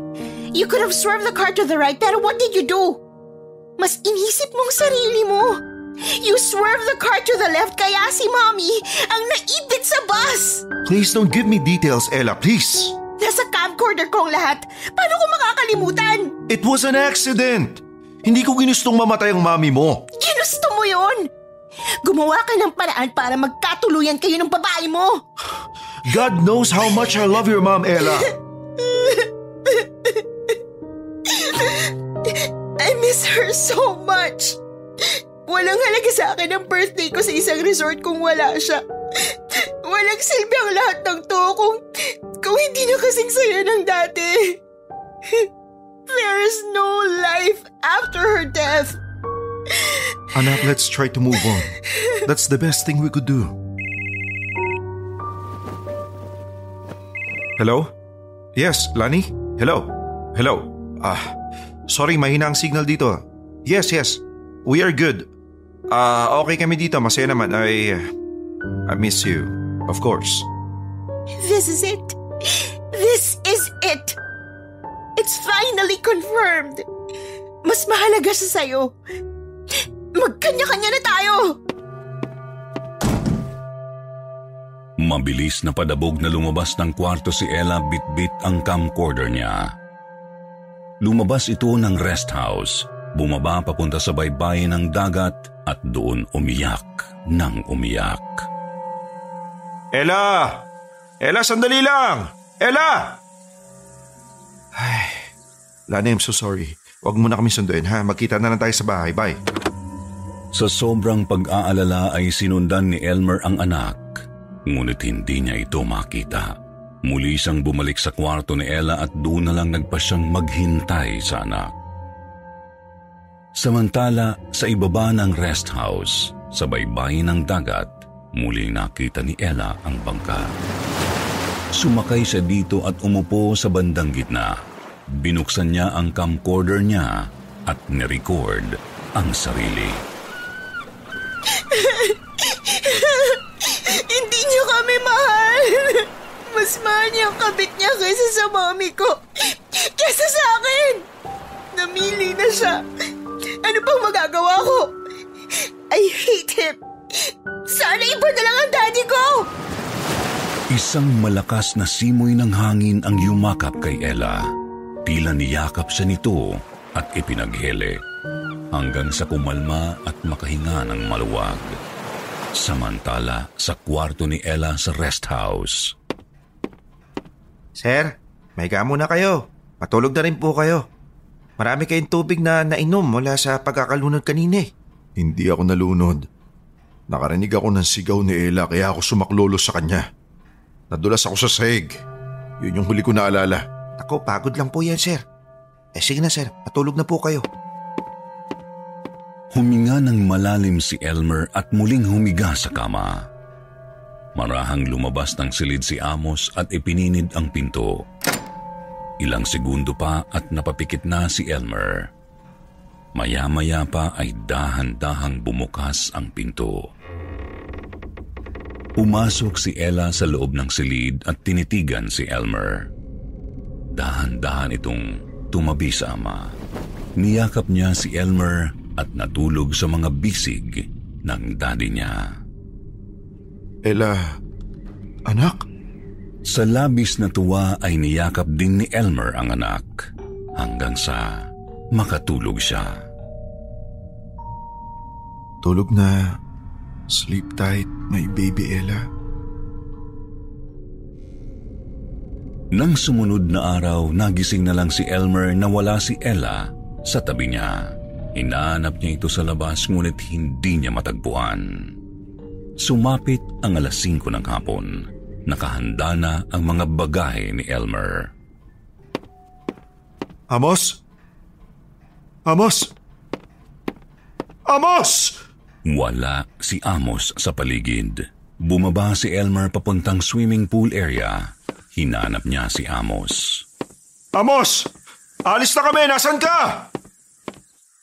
[SPEAKER 2] You could have swerved the car to the right, pero what did you do? Mas inisip mong sarili mo. You swerved the car to the left, kaya si Mommy ang naipit sa bus.
[SPEAKER 3] Please don't give me details, Ella, please.
[SPEAKER 2] Nasa camcorder ko ang lahat. Paano ko makakalimutan?
[SPEAKER 3] It was an accident. Hindi ko ginustong mamatay ang mami mo.
[SPEAKER 2] Ginusto mo yon. Gumawa ka ng paraan para magkatuluyan kayo ng babae mo.
[SPEAKER 3] God knows how much I love your mom, Ella.
[SPEAKER 2] her so much. Walang halaga sa akin ang birthday ko sa isang resort kung wala siya. Walang silbi ang lahat ng to kung, kung hindi na kasing saya ng dati. There is no life after her death.
[SPEAKER 3] Anak, let's try to move on. That's the best thing we could do. Hello? Yes, Lani? Hello? Hello? Ah, sorry, mahina ang signal dito. Yes, yes. We are good. Ah, okay kami dito. Masaya naman. I... I miss you. Of course.
[SPEAKER 2] This is it. This is it. It's finally confirmed. Mas mahalaga siya sa'yo. Magkanya-kanya na tayo!
[SPEAKER 1] Mabilis na padabog na lumabas ng kwarto si Ella bitbit ang camcorder niya. Lumabas ito ng rest house, bumaba papunta sa baybayin ng dagat at doon umiyak ng umiyak.
[SPEAKER 3] Ella! Ella, sandali lang! Ella! Ay, Lani, I'm so sorry. Huwag mo na kami sunduin ha. Magkita na lang tayo sa bahay. Bye.
[SPEAKER 1] Sa sobrang pag-aalala ay sinundan ni Elmer ang anak, ngunit hindi niya ito makita. Muli siyang bumalik sa kwarto ni Ella at doon na lang nagpa siyang maghintay sa anak. Samantala, sa ibaba ng rest house, sa baybayin ng dagat, muling nakita ni Ella ang bangka. Sumakay siya dito at umupo sa bandang gitna. Binuksan niya ang camcorder niya at nirecord ang sarili.
[SPEAKER 2] Hindi niyo kami mahal. Mas mahal niya ang kabit niya kaysa sa mami ko. Kesa sa akin. Namili na siya. Ano pang magagawa ko? I hate him. Sana iba na lang ang daddy ko.
[SPEAKER 1] Isang malakas na simoy ng hangin ang yumakap kay Ella. Tila niyakap siya nito at ipinaghele hanggang sa kumalma at makahinga ng maluwag. Samantala, sa kwarto ni Ella sa rest house.
[SPEAKER 3] Sir, may gamo na kayo. Patulog na rin po kayo. Marami kayong tubig na nainom mula sa pagkakalunod kanina eh.
[SPEAKER 7] Hindi ako nalunod. Nakarinig ako ng sigaw ni Ella kaya ako sumaklolo sa kanya. Nadulas ako sa sahig. Yun yung huli ko naalala.
[SPEAKER 3] Ako, pagod lang po yan, sir. Eh sige na, sir. Patulog na po kayo.
[SPEAKER 1] Huminga ng malalim si Elmer at muling humiga sa kama. Marahang lumabas ng silid si Amos at ipininid ang pinto. Ilang segundo pa at napapikit na si Elmer. Maya-maya pa ay dahan-dahang bumukas ang pinto. Pumasok si Ella sa loob ng silid at tinitigan si Elmer. Dahan-dahan itong tumabi sa ama. Niyakap niya si Elmer at natulog sa mga bisig ng daddy niya.
[SPEAKER 7] Ella, anak?
[SPEAKER 1] Sa labis na tuwa ay niyakap din ni Elmer ang anak hanggang sa makatulog siya.
[SPEAKER 7] Tulog na. Sleep tight, my baby Ella.
[SPEAKER 1] Nang sumunod na araw, nagising na lang si Elmer na wala si Ella sa tabi niya. Hinahanap niya ito sa labas ngunit hindi niya matagpuan. Sumapit ang alas 5 ng hapon. Nakahanda na ang mga bagahe ni Elmer.
[SPEAKER 7] Amos? Amos? Amos!
[SPEAKER 1] Wala si Amos sa paligid. Bumaba si Elmer papuntang swimming pool area. Hinanap niya si Amos.
[SPEAKER 7] Amos! Alis na kami! Nasaan ka?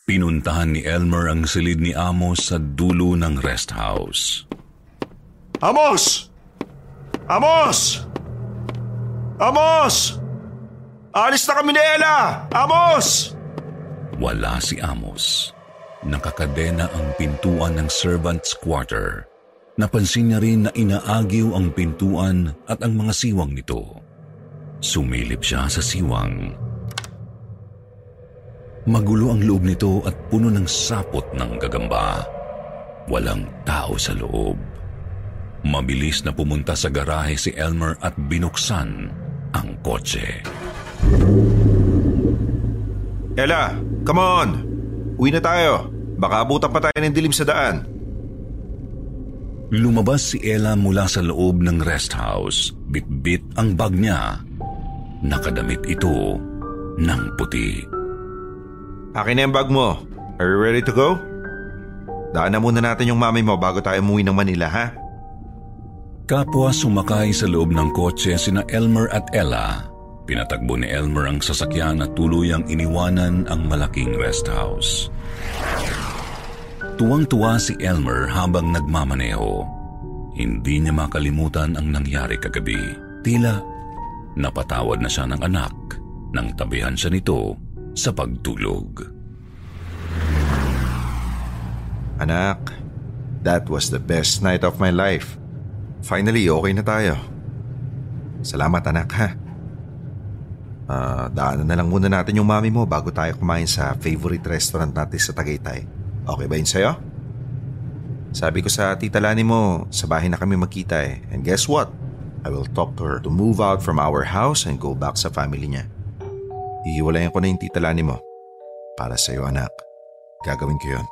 [SPEAKER 1] Pinuntahan ni Elmer ang silid ni Amos sa dulo ng rest house.
[SPEAKER 7] Amos! Amos! Amos! Alis na kami ni Ella! Amos!
[SPEAKER 1] Wala si Amos. Nakakadena ang pintuan ng servant's quarter. Napansin niya rin na inaagiw ang pintuan at ang mga siwang nito. Sumilip siya sa siwang. Magulo ang loob nito at puno ng sapot ng gagamba. Walang tao sa loob. Mabilis na pumunta sa garahe si Elmer at binuksan ang kotse.
[SPEAKER 3] Ella, come on! Uwi na tayo. Baka abutan pa tayo ng dilim sa daan.
[SPEAKER 1] Lumabas si Ella mula sa loob ng rest house. Bit-bit ang bag niya. Nakadamit ito ng puti.
[SPEAKER 3] Akin na yung bag mo. Are you ready to go? Daan na muna natin yung mami mo bago tayo umuwi ng Manila, ha?
[SPEAKER 1] Kapwa sumakay sa loob ng kotse sina Elmer at Ella. Pinatagbo ni Elmer ang sasakyan at tuluyang iniwanan ang malaking rest house. Tuwang-tuwa si Elmer habang nagmamaneho. Hindi niya makalimutan ang nangyari kagabi. Tila napatawad na siya ng anak nang tabihan siya nito sa pagtulog.
[SPEAKER 3] Anak, that was the best night of my life. Finally, okay na tayo. Salamat anak ha. Ah, daanan na lang muna natin yung mami mo bago tayo kumain sa favorite restaurant natin sa Tagaytay. Okay ba yun sa'yo? Sabi ko sa tita Lani mo, sa bahay na kami magkita eh. And guess what? I will talk to her to move out from our house and go back sa family niya. Ihiwalayan ko na yung tita Lani mo. Para sa'yo anak. Gagawin ko yun.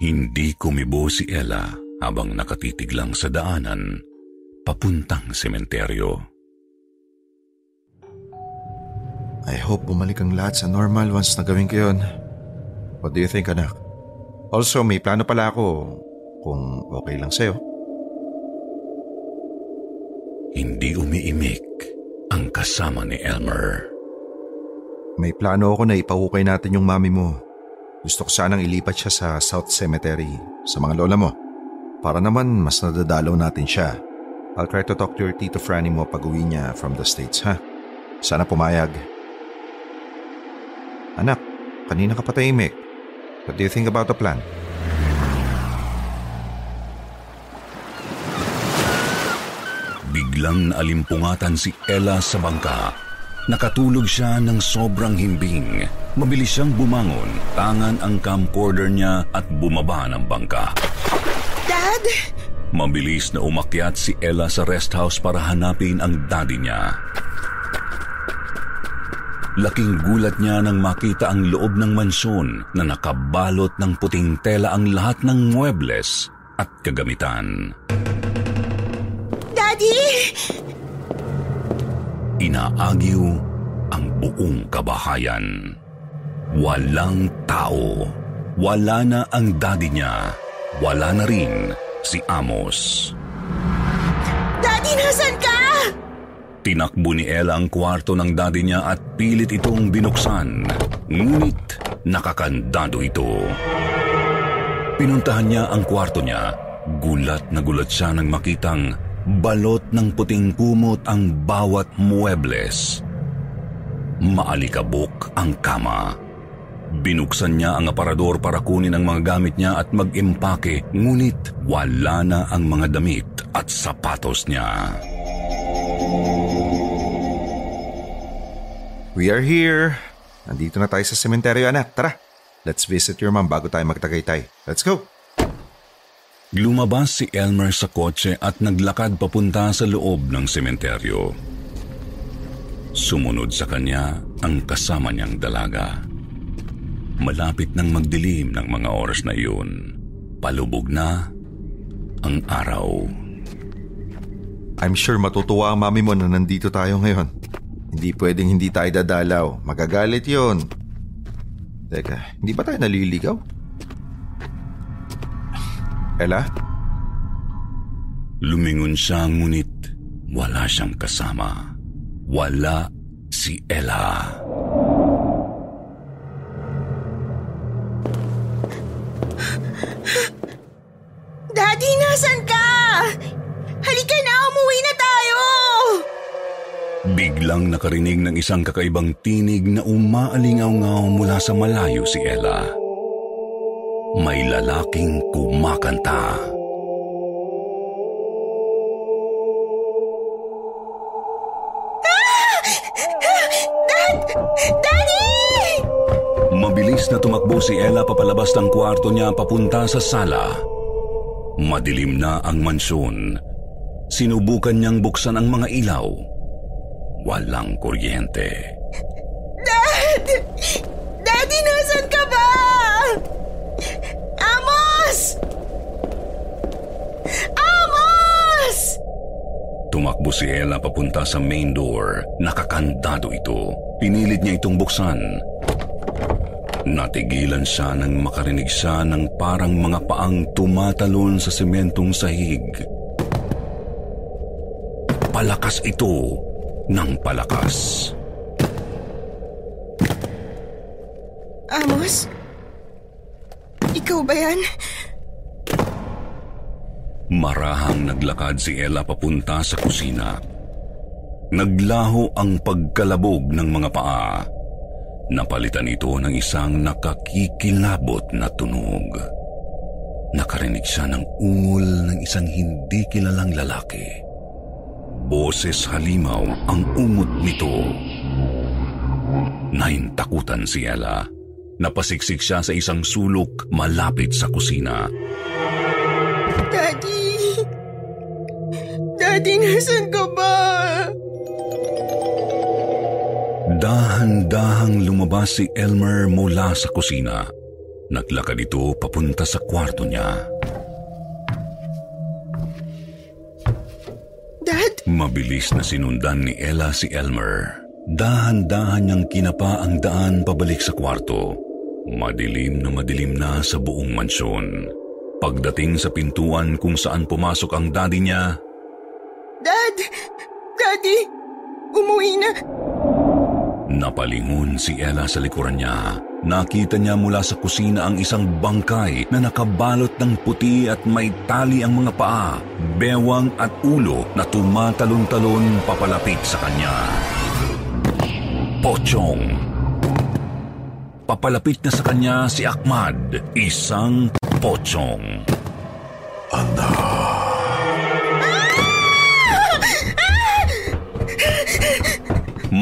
[SPEAKER 1] Hindi kumibo si Ella habang nakatitig lang sa daanan papuntang sementeryo.
[SPEAKER 3] I hope bumalik ang lahat sa normal once na gawin ko yun. What do you think, anak? Also, may plano pala ako kung okay lang sa'yo.
[SPEAKER 1] Hindi umiimik ang kasama ni Elmer.
[SPEAKER 3] May plano ako na ipahukay natin yung mami mo. Gusto ko sanang ilipat siya sa South Cemetery sa mga lola mo. Para naman mas nadadalaw natin siya. I'll try to talk to your tito Franny mo pag uwi niya from the States, ha? Sana pumayag. Anak, kanina ka pa tahimik. What do you think about the plan?
[SPEAKER 1] Biglang naalimpungatan si Ella sa bangka. Nakatulog siya ng sobrang himbing. Mabilis siyang bumangon, tangan ang camcorder niya at bumaba ng bangka.
[SPEAKER 2] Dad!
[SPEAKER 1] Mabilis na umakyat si Ella sa rest house para hanapin ang daddy niya. Laking gulat niya nang makita ang loob ng mansyon na nakabalot ng puting tela ang lahat ng muebles at kagamitan.
[SPEAKER 2] Daddy!
[SPEAKER 1] Inaagiw ang buong kabahayan. Walang tao. Wala na ang daddy niya. Wala na rin si Amos.
[SPEAKER 2] Daddy, nasan ka?
[SPEAKER 1] Tinakbo ni Ella ang kwarto ng daddy niya at pilit itong binuksan. Ngunit nakakandado ito. Pinuntahan niya ang kwarto niya. Gulat na gulat siya nang makitang balot ng puting kumot ang bawat muebles. maalikabok ang kama. Binuksan niya ang aparador para kunin ang mga gamit niya at mag-impake, ngunit wala na ang mga damit at sapatos niya.
[SPEAKER 7] We are here. Nandito na tayo sa sementeryo, anak. Tara, let's visit your mom bago tayo magtagaytay. Let's go.
[SPEAKER 1] Lumabas si Elmer sa kotse at naglakad papunta sa loob ng sementeryo. Sumunod sa kanya ang kasama niyang dalaga. Malapit nang magdilim ng mga oras na iyon. Palubog na ang araw.
[SPEAKER 7] I'm sure matutuwa ang mami mo na nandito tayo ngayon. Hindi pwedeng hindi tayo dadalaw. Magagalit yon. Teka, hindi ba tayo naliligaw? Ella?
[SPEAKER 1] Lumingon siya ngunit wala siyang kasama. Wala si Ella.
[SPEAKER 2] Daddy,
[SPEAKER 1] nakarinig ng isang kakaibang tinig na umaalingaw-ngaw mula sa malayo si Ella. May lalaking kumakanta.
[SPEAKER 2] Dad! Daddy!
[SPEAKER 1] Mabilis na tumakbo si Ella papalabas ng kwarto niya papunta sa sala. Madilim na ang mansyon. Sinubukan niyang buksan ang mga ilaw. Walang kuryente.
[SPEAKER 2] Dad! Daddy, nasan ka ba? Amos! Amos!
[SPEAKER 1] Tumakbo si Ella papunta sa main door. Nakakandado ito. Pinilit niya itong buksan. Natigilan siya nang makarinig siya ng parang mga paang tumatalon sa sementong sahig. Palakas ito ng palakas.
[SPEAKER 2] Amos? Ikaw ba yan?
[SPEAKER 1] Marahang naglakad si Ella papunta sa kusina. Naglaho ang pagkalabog ng mga paa. Napalitan ito ng isang nakakikilabot na tunog. Nakarinig siya ng ungol ng isang hindi kilalang lalaki. Boses halimaw ang ungot nito. Nahintakutan si Ella. Napasiksik siya sa isang sulok malapit sa kusina.
[SPEAKER 2] Daddy! Daddy, nasan ka ba?
[SPEAKER 1] Dahan-dahang lumabas si Elmer mula sa kusina. Naglakad ito papunta sa kwarto niya. Mabilis na sinundan ni Ella si Elmer. Dahan-dahan niyang kinapa ang daan pabalik sa kwarto. Madilim na madilim na sa buong mansyon. Pagdating sa pintuan kung saan pumasok ang daddy niya,
[SPEAKER 2] Dad! Daddy! Umuwi na!
[SPEAKER 1] Napalingon si Ella sa likuran niya. Nakita niya mula sa kusina ang isang bangkay na nakabalot ng puti at may tali ang mga paa, bewang at ulo na tumatalon-talon papalapit sa kanya. Pochong. Papalapit na sa kanya si Ahmad, isang pochong.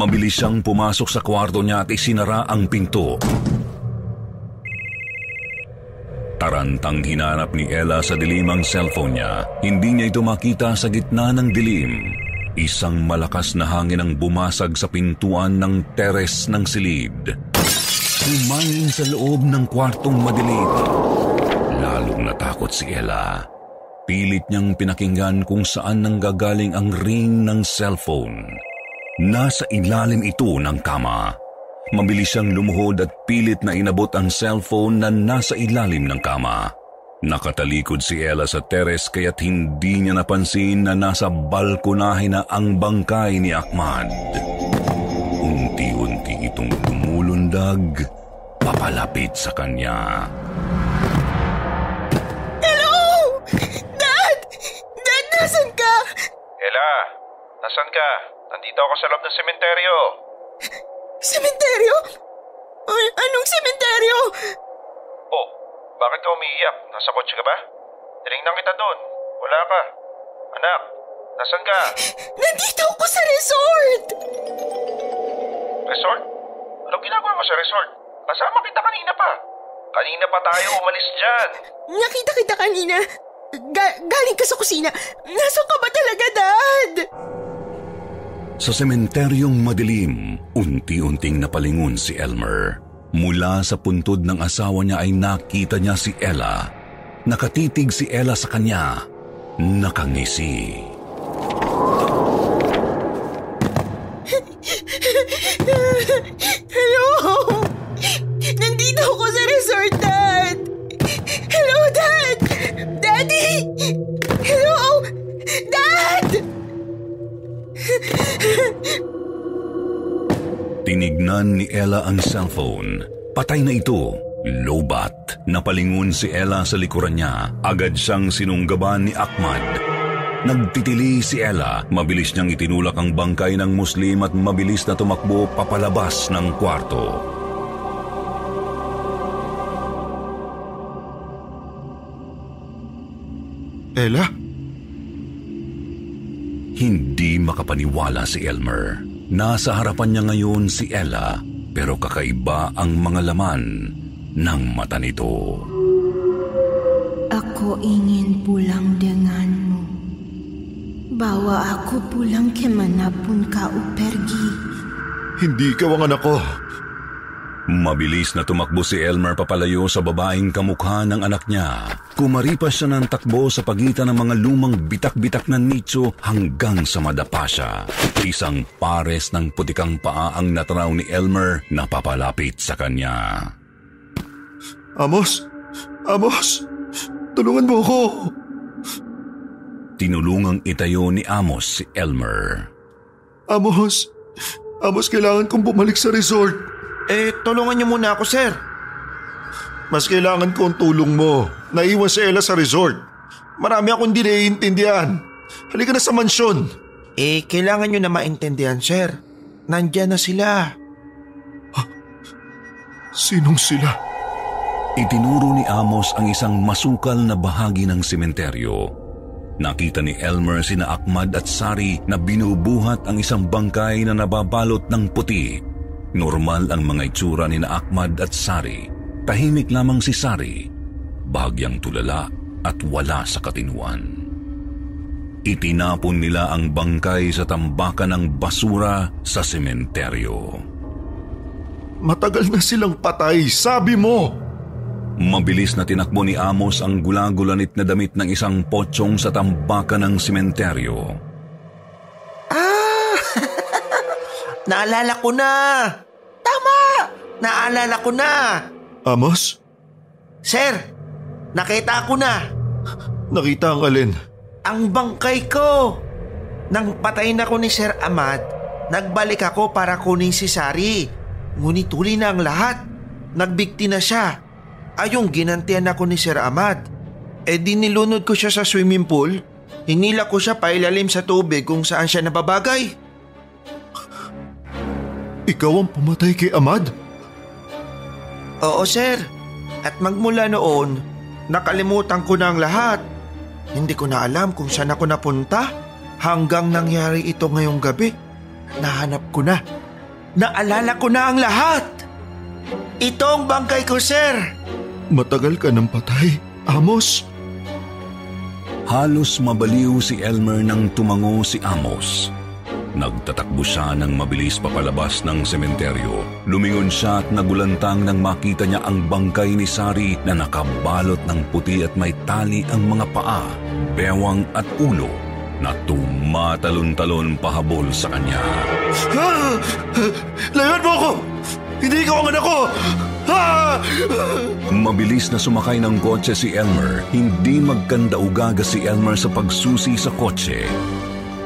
[SPEAKER 1] Mabilis siyang pumasok sa kwarto niya at isinara ang pinto. Tarantang hinanap ni Ella sa dilim ang cellphone niya. Hindi niya ito makita sa gitna ng dilim. Isang malakas na hangin ang bumasag sa pintuan ng teres ng silid. Humangin sa loob ng kwartong madilim. Lalong natakot si Ella. Pilit niyang pinakinggan kung saan nanggagaling ang ring ng cellphone. Nasa ilalim ito ng kama. Mabilis siyang lumuhod at pilit na inabot ang cellphone na nasa ilalim ng kama. Nakatalikod si Ella sa teres kaya't hindi niya napansin na nasa balkonahe na ang bangkay ni Ahmad. Unti-unti itong lumulundag papalapit sa kanya.
[SPEAKER 2] Hello! Dad! Dad, nasan ka?
[SPEAKER 3] Ella, nasan ka? Nandito ako sa loob ng sementeryo.
[SPEAKER 2] Sementeryo? Ay, anong sementeryo?
[SPEAKER 3] Oh, bakit ka umiiyak? Nasa kotse ka ba? Tinignan kita doon. Wala ka. Anak, nasan ka?
[SPEAKER 2] Nandito ako sa resort!
[SPEAKER 3] Resort? Anong ginagawa mo sa resort? Kasama kita kanina pa. Kanina pa tayo umalis dyan.
[SPEAKER 2] Nakita kita kanina. Ga- galing ka sa kusina. Nasaan ka ba talaga, Dad?
[SPEAKER 1] Sa sementeryong madilim, unti-unting napalingon si Elmer. Mula sa puntod ng asawa niya ay nakita niya si Ella. Nakatitig si Ella sa kanya. Nakangisi.
[SPEAKER 2] Hello? Nandito ako sa resort, Dad. Hello, Dad. Daddy! Hello?
[SPEAKER 1] Tinignan ni Ella ang cellphone. Patay na ito. Lobat. Napalingon si Ella sa likuran niya. Agad siyang sinunggaban ni Ahmad. Nagtitili si Ella. Mabilis niyang itinulak ang bangkay ng Muslim at mabilis na tumakbo papalabas ng kwarto.
[SPEAKER 7] Ella?
[SPEAKER 1] Hindi makapaniwala si Elmer. Nasa harapan niya ngayon si Ella pero kakaiba ang mga laman ng mata nito.
[SPEAKER 2] Ako ingin pulang denganmu. Bawa aku pulang kemanapun kau pergi.
[SPEAKER 7] Hindi ka ang anak ko.
[SPEAKER 1] Mabilis na tumakbo si Elmer papalayo sa babaeng kamukha ng anak niya. Kumaripas siya ng takbo sa pagitan ng mga lumang bitak-bitak na nicho hanggang sa madapa siya. Isang pares ng putikang paa ang natanaw ni Elmer na papalapit sa kanya.
[SPEAKER 7] Amos! Amos! Tulungan mo ako!
[SPEAKER 1] Tinulungang itayo ni Amos si Elmer.
[SPEAKER 7] Amos! Amos, kailangan kong bumalik sa resort.
[SPEAKER 3] Eh, tulungan niyo muna ako, sir.
[SPEAKER 7] Mas kailangan ko ang tulong mo. Naiwan si Ella sa resort. Marami akong hindi naiintindihan. Halika na sa mansyon.
[SPEAKER 3] Eh, kailangan niyo na maintindihan, sir. Nandiyan na sila.
[SPEAKER 7] Sinong sila?
[SPEAKER 1] Itinuro ni Amos ang isang masukal na bahagi ng sementeryo. Nakita ni Elmer sina Ahmad at Sari na binubuhat ang isang bangkay na nababalot ng puti. Normal ang mga itsura ni na Ahmad at Sari. Tahimik lamang si Sari. Bahagyang tulala at wala sa katinuan. Itinapon nila ang bangkay sa tambakan ng basura sa sementeryo.
[SPEAKER 7] Matagal na silang patay, sabi mo!
[SPEAKER 1] Mabilis na tinakbo ni Amos ang gulagulanit na damit ng isang potsong sa tambakan ng sementeryo.
[SPEAKER 3] Ah! Naalala ko na! Tama! Naalala ko na!
[SPEAKER 7] Amos?
[SPEAKER 3] Sir, nakita ko na!
[SPEAKER 7] Nakita ang alin?
[SPEAKER 3] Ang bangkay ko! Nang patay na ko ni Sir Ahmad, nagbalik ako para kunin si Sari. Ngunit huli na ang lahat. Nagbikti na siya. Ayong ginantian ako ni Sir Ahmad. E di nilunod ko siya sa swimming pool. Hinila ko siya pailalim sa tubig kung saan siya nababagay.
[SPEAKER 7] Ikaw ang pumatay kay Ahmad?
[SPEAKER 3] Oo, sir. At magmula noon, nakalimutan ko na ang lahat. Hindi ko na alam kung saan ako napunta hanggang nangyari ito ngayong gabi. Nahanap ko na. Naalala ko na ang lahat. Ito ang bangkay ko, sir.
[SPEAKER 7] Matagal ka nang patay, Amos.
[SPEAKER 1] Halos mabaliw si Elmer nang tumango si Amos. Nagtatakbo siya ng mabilis papalabas ng sementeryo. Lumingon siya at nagulantang nang makita niya ang bangkay ni Sari na nakabalot ng puti at may tali ang mga paa, bewang at ulo na tumatalon-talon pahabol sa kanya.
[SPEAKER 7] Ah! Layuan mo ako! Hindi ikaw ang anak ko! Ah!
[SPEAKER 1] Mabilis na sumakay ng kotse si Elmer. Hindi magkandaugaga si Elmer sa pagsusi sa kotse.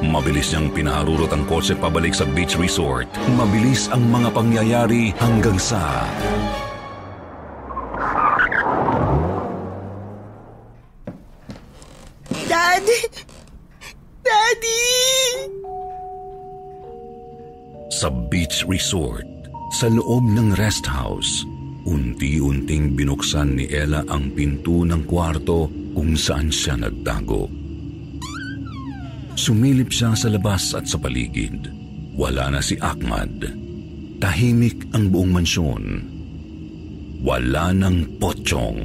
[SPEAKER 1] Mabilis niyang pinaharurot ang kotse pabalik sa beach resort. Mabilis ang mga pangyayari hanggang sa...
[SPEAKER 2] Daddy! Daddy!
[SPEAKER 1] Sa beach resort, Sa loob ng rest house, unti-unting binuksan ni Ella ang pinto ng kwarto kung saan siya nagtago. Sumilip siya sa labas at sa paligid. Wala na si Ahmad. Tahimik ang buong mansyon. Wala ng potsong.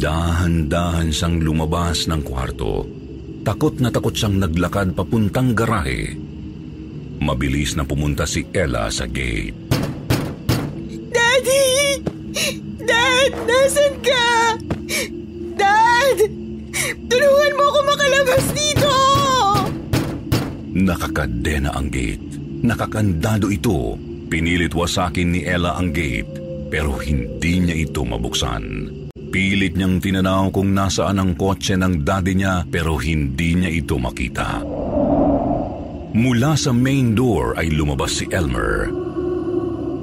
[SPEAKER 1] Dahan-dahan siyang lumabas ng kwarto. Takot na takot siyang naglakad papuntang garahe Mabilis na pumunta si Ella sa gate.
[SPEAKER 8] Daddy! Dad! Nasaan ka? Dad! Tulungan mo ako makalabas dito!
[SPEAKER 1] Nakakadena ang gate. Nakakandado ito. Pinilit wasakin ni Ella ang gate pero hindi niya ito mabuksan. Pilit niyang tinanaw kung nasaan ang kotse ng daddy niya pero hindi niya ito makita. Mula sa main door ay lumabas si Elmer.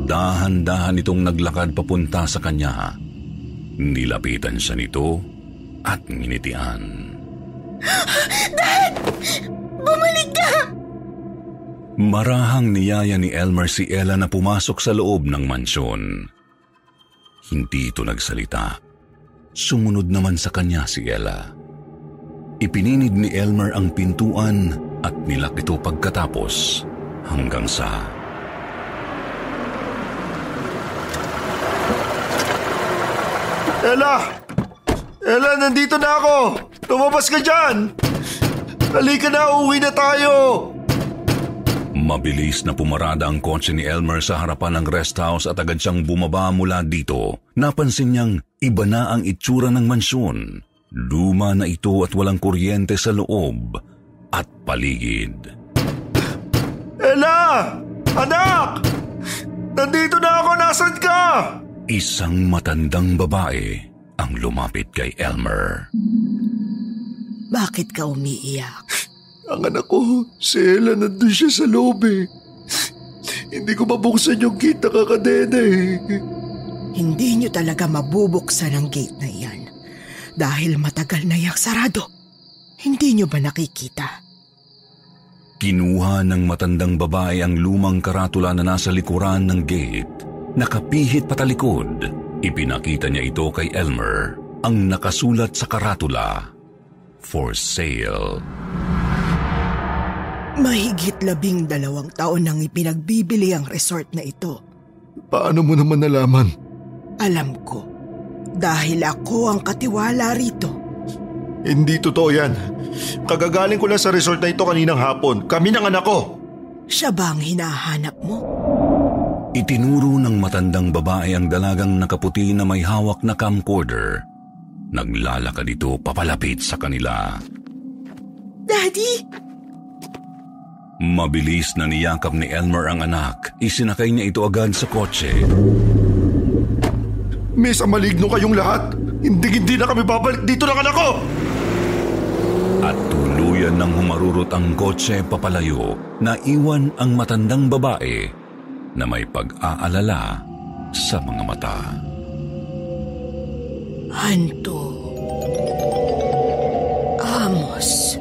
[SPEAKER 1] Dahan-dahan itong naglakad papunta sa kanya. Nilapitan siya nito at nginitian.
[SPEAKER 8] Dad! Bumalik ka!
[SPEAKER 1] Marahang niyaya ni Elmer si Ella na pumasok sa loob ng mansyon. Hindi ito nagsalita. Sumunod naman sa kanya si Ella. Ipininig ni Elmer ang pintuan at nilak ito pagkatapos hanggang sa...
[SPEAKER 4] Ella! Ella, nandito na ako! Tumabas ka dyan! Halika na, uwi na tayo!
[SPEAKER 1] Mabilis na pumarada ang kotse ni Elmer sa harapan ng rest house at agad siyang bumaba mula dito. Napansin niyang iba na ang itsura ng mansyon. Luma na ito at walang kuryente sa loob at paligid.
[SPEAKER 4] Ella! Anak! Nandito na ako! Nasaan ka?
[SPEAKER 1] Isang matandang babae ang lumapit kay Elmer.
[SPEAKER 2] Bakit ka umiiyak?
[SPEAKER 4] Ang anak ko, si Ella nandun siya sa loob eh. Hindi ko mabuksan yung gate na kakadena eh.
[SPEAKER 2] Hindi niyo talaga mabubuksan ang gate na iyan. Dahil matagal na yak sarado. Hindi niyo ba nakikita?
[SPEAKER 1] Kinuha ng matandang babae ang lumang karatula na nasa likuran ng gate. Nakapihit patalikod. Ipinakita niya ito kay Elmer. Ang nakasulat sa karatula, For sale.
[SPEAKER 2] Mahigit labing dalawang taon nang ipinagbibili ang resort na ito.
[SPEAKER 4] Paano mo naman nalaman?
[SPEAKER 2] Alam ko. Dahil ako ang katiwala rito.
[SPEAKER 4] Hindi totoo yan. Kagagaling ko lang sa resort na ito kaninang hapon. Kami ng anak ko.
[SPEAKER 2] Siya ba ang hinahanap mo?
[SPEAKER 1] Itinuro ng matandang babae ang dalagang nakaputi na may hawak na camcorder. Naglalakad ito papalapit sa kanila.
[SPEAKER 2] Daddy!
[SPEAKER 1] Mabilis na niyakap ni Elmer ang anak. Isinakay niya ito agad sa kotse.
[SPEAKER 4] Miss, maligno kayong lahat. Hindi-hindi na kami babalik dito ng anak ko!
[SPEAKER 1] At tuluyan ng humarurot ang kotse papalayo, naiwan ang matandang babae na may pag-aalala sa mga mata.
[SPEAKER 2] Hanto. Amos.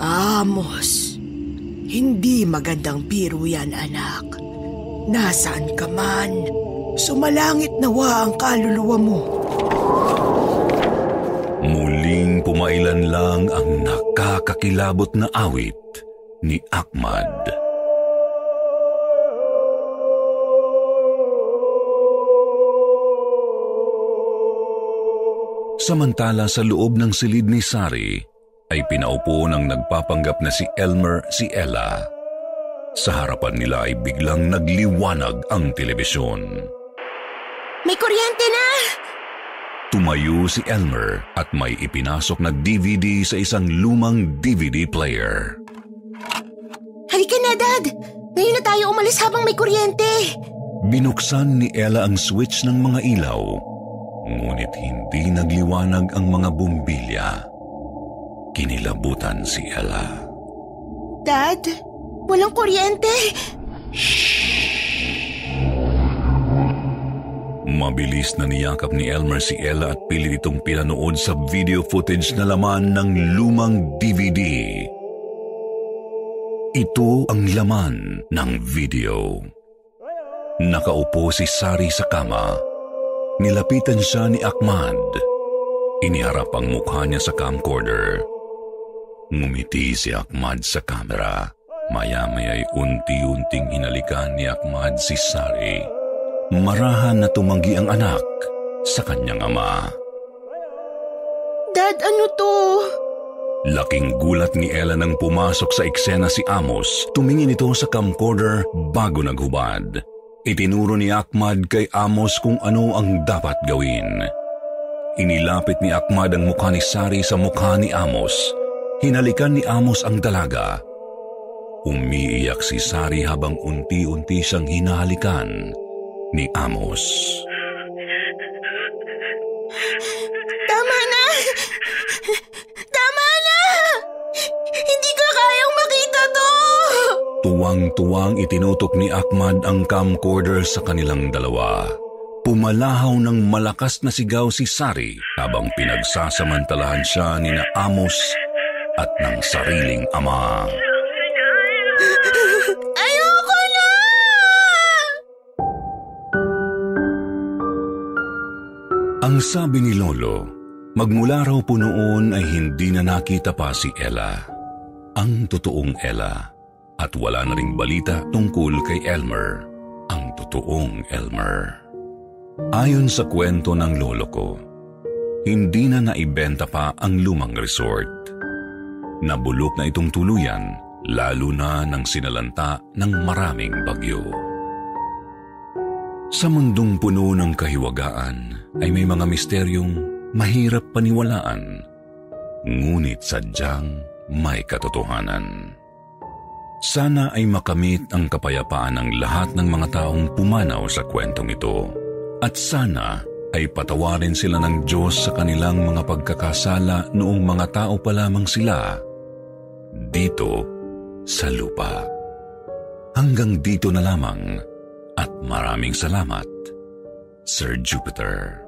[SPEAKER 2] Amos. Hindi magandang biro yan, anak. Nasaan ka man? Sumalangit nawa ang kaluluwa mo.
[SPEAKER 1] Muling pumailan lang ang nakakakilabot na awit ni Ahmad. Samantala sa loob ng silid ni Sari ay pinaupo ng nagpapanggap na si Elmer si Ella. Sa harapan nila ay biglang nagliwanag ang telebisyon.
[SPEAKER 8] May kuryente na!
[SPEAKER 1] Tumayo si Elmer at may ipinasok na DVD sa isang lumang DVD player.
[SPEAKER 8] Halika na, Dad! Ngayon na tayo umalis habang may kuryente!
[SPEAKER 1] Binuksan ni Ella ang switch ng mga ilaw, ngunit hindi nagliwanag ang mga bumbilya. Kinilabutan si Ella.
[SPEAKER 8] Dad, walang kuryente!
[SPEAKER 1] Mabilis na niyakap ni Elmer si Ella at pilit itong pinanood sa video footage na laman ng lumang DVD. Ito ang laman ng video. Nakaupo si Sari sa kama. Nilapitan siya ni Ahmad. Iniharap ang mukha niya sa camcorder. Ngumiti si Ahmad sa kamera. Maya-maya'y unti-unting hinalikan ni Ahmad si Sari. Marahan na tumanggi ang anak sa kanyang ama.
[SPEAKER 2] Dad, ano to?
[SPEAKER 1] Laking gulat ni Ella nang pumasok sa eksena si Amos. Tumingin ito sa camcorder bago naghubad. Itinuro ni Ahmad kay Amos kung ano ang dapat gawin. Inilapit ni Ahmad ang mukha ni Sari sa mukha ni Amos. Hinalikan ni Amos ang dalaga. Umiiyak si Sari habang unti-unti siyang hinahalikan ni Amos. Tuwang-tuwang itinutok ni Ahmad ang camcorder sa kanilang dalawa. Pumalahaw ng malakas na sigaw si Sari habang pinagsasamantalahan siya ni na Amos at ng sariling ama.
[SPEAKER 2] Ayoko na!
[SPEAKER 1] Ang sabi ni Lolo, magmula raw po noon ay hindi na nakita pa si Ella. Ang totoong Ella. At wala na ring balita tungkol kay Elmer. Ang totoong Elmer. Ayon sa kwento ng lolo ko, hindi na naibenta pa ang lumang resort. Nabulok na itong tuluyan, lalo na nang sinalanta ng maraming bagyo. Sa mundong puno ng kahiwagaan ay may mga misteryong mahirap paniwalaan, ngunit sadyang may katotohanan. Sana ay makamit ang kapayapaan ng lahat ng mga taong pumanaw sa kwentong ito. At sana ay patawarin sila ng Diyos sa kanilang mga pagkakasala noong mga tao pa lamang sila dito sa lupa. Hanggang dito na lamang at maraming salamat, Sir Jupiter.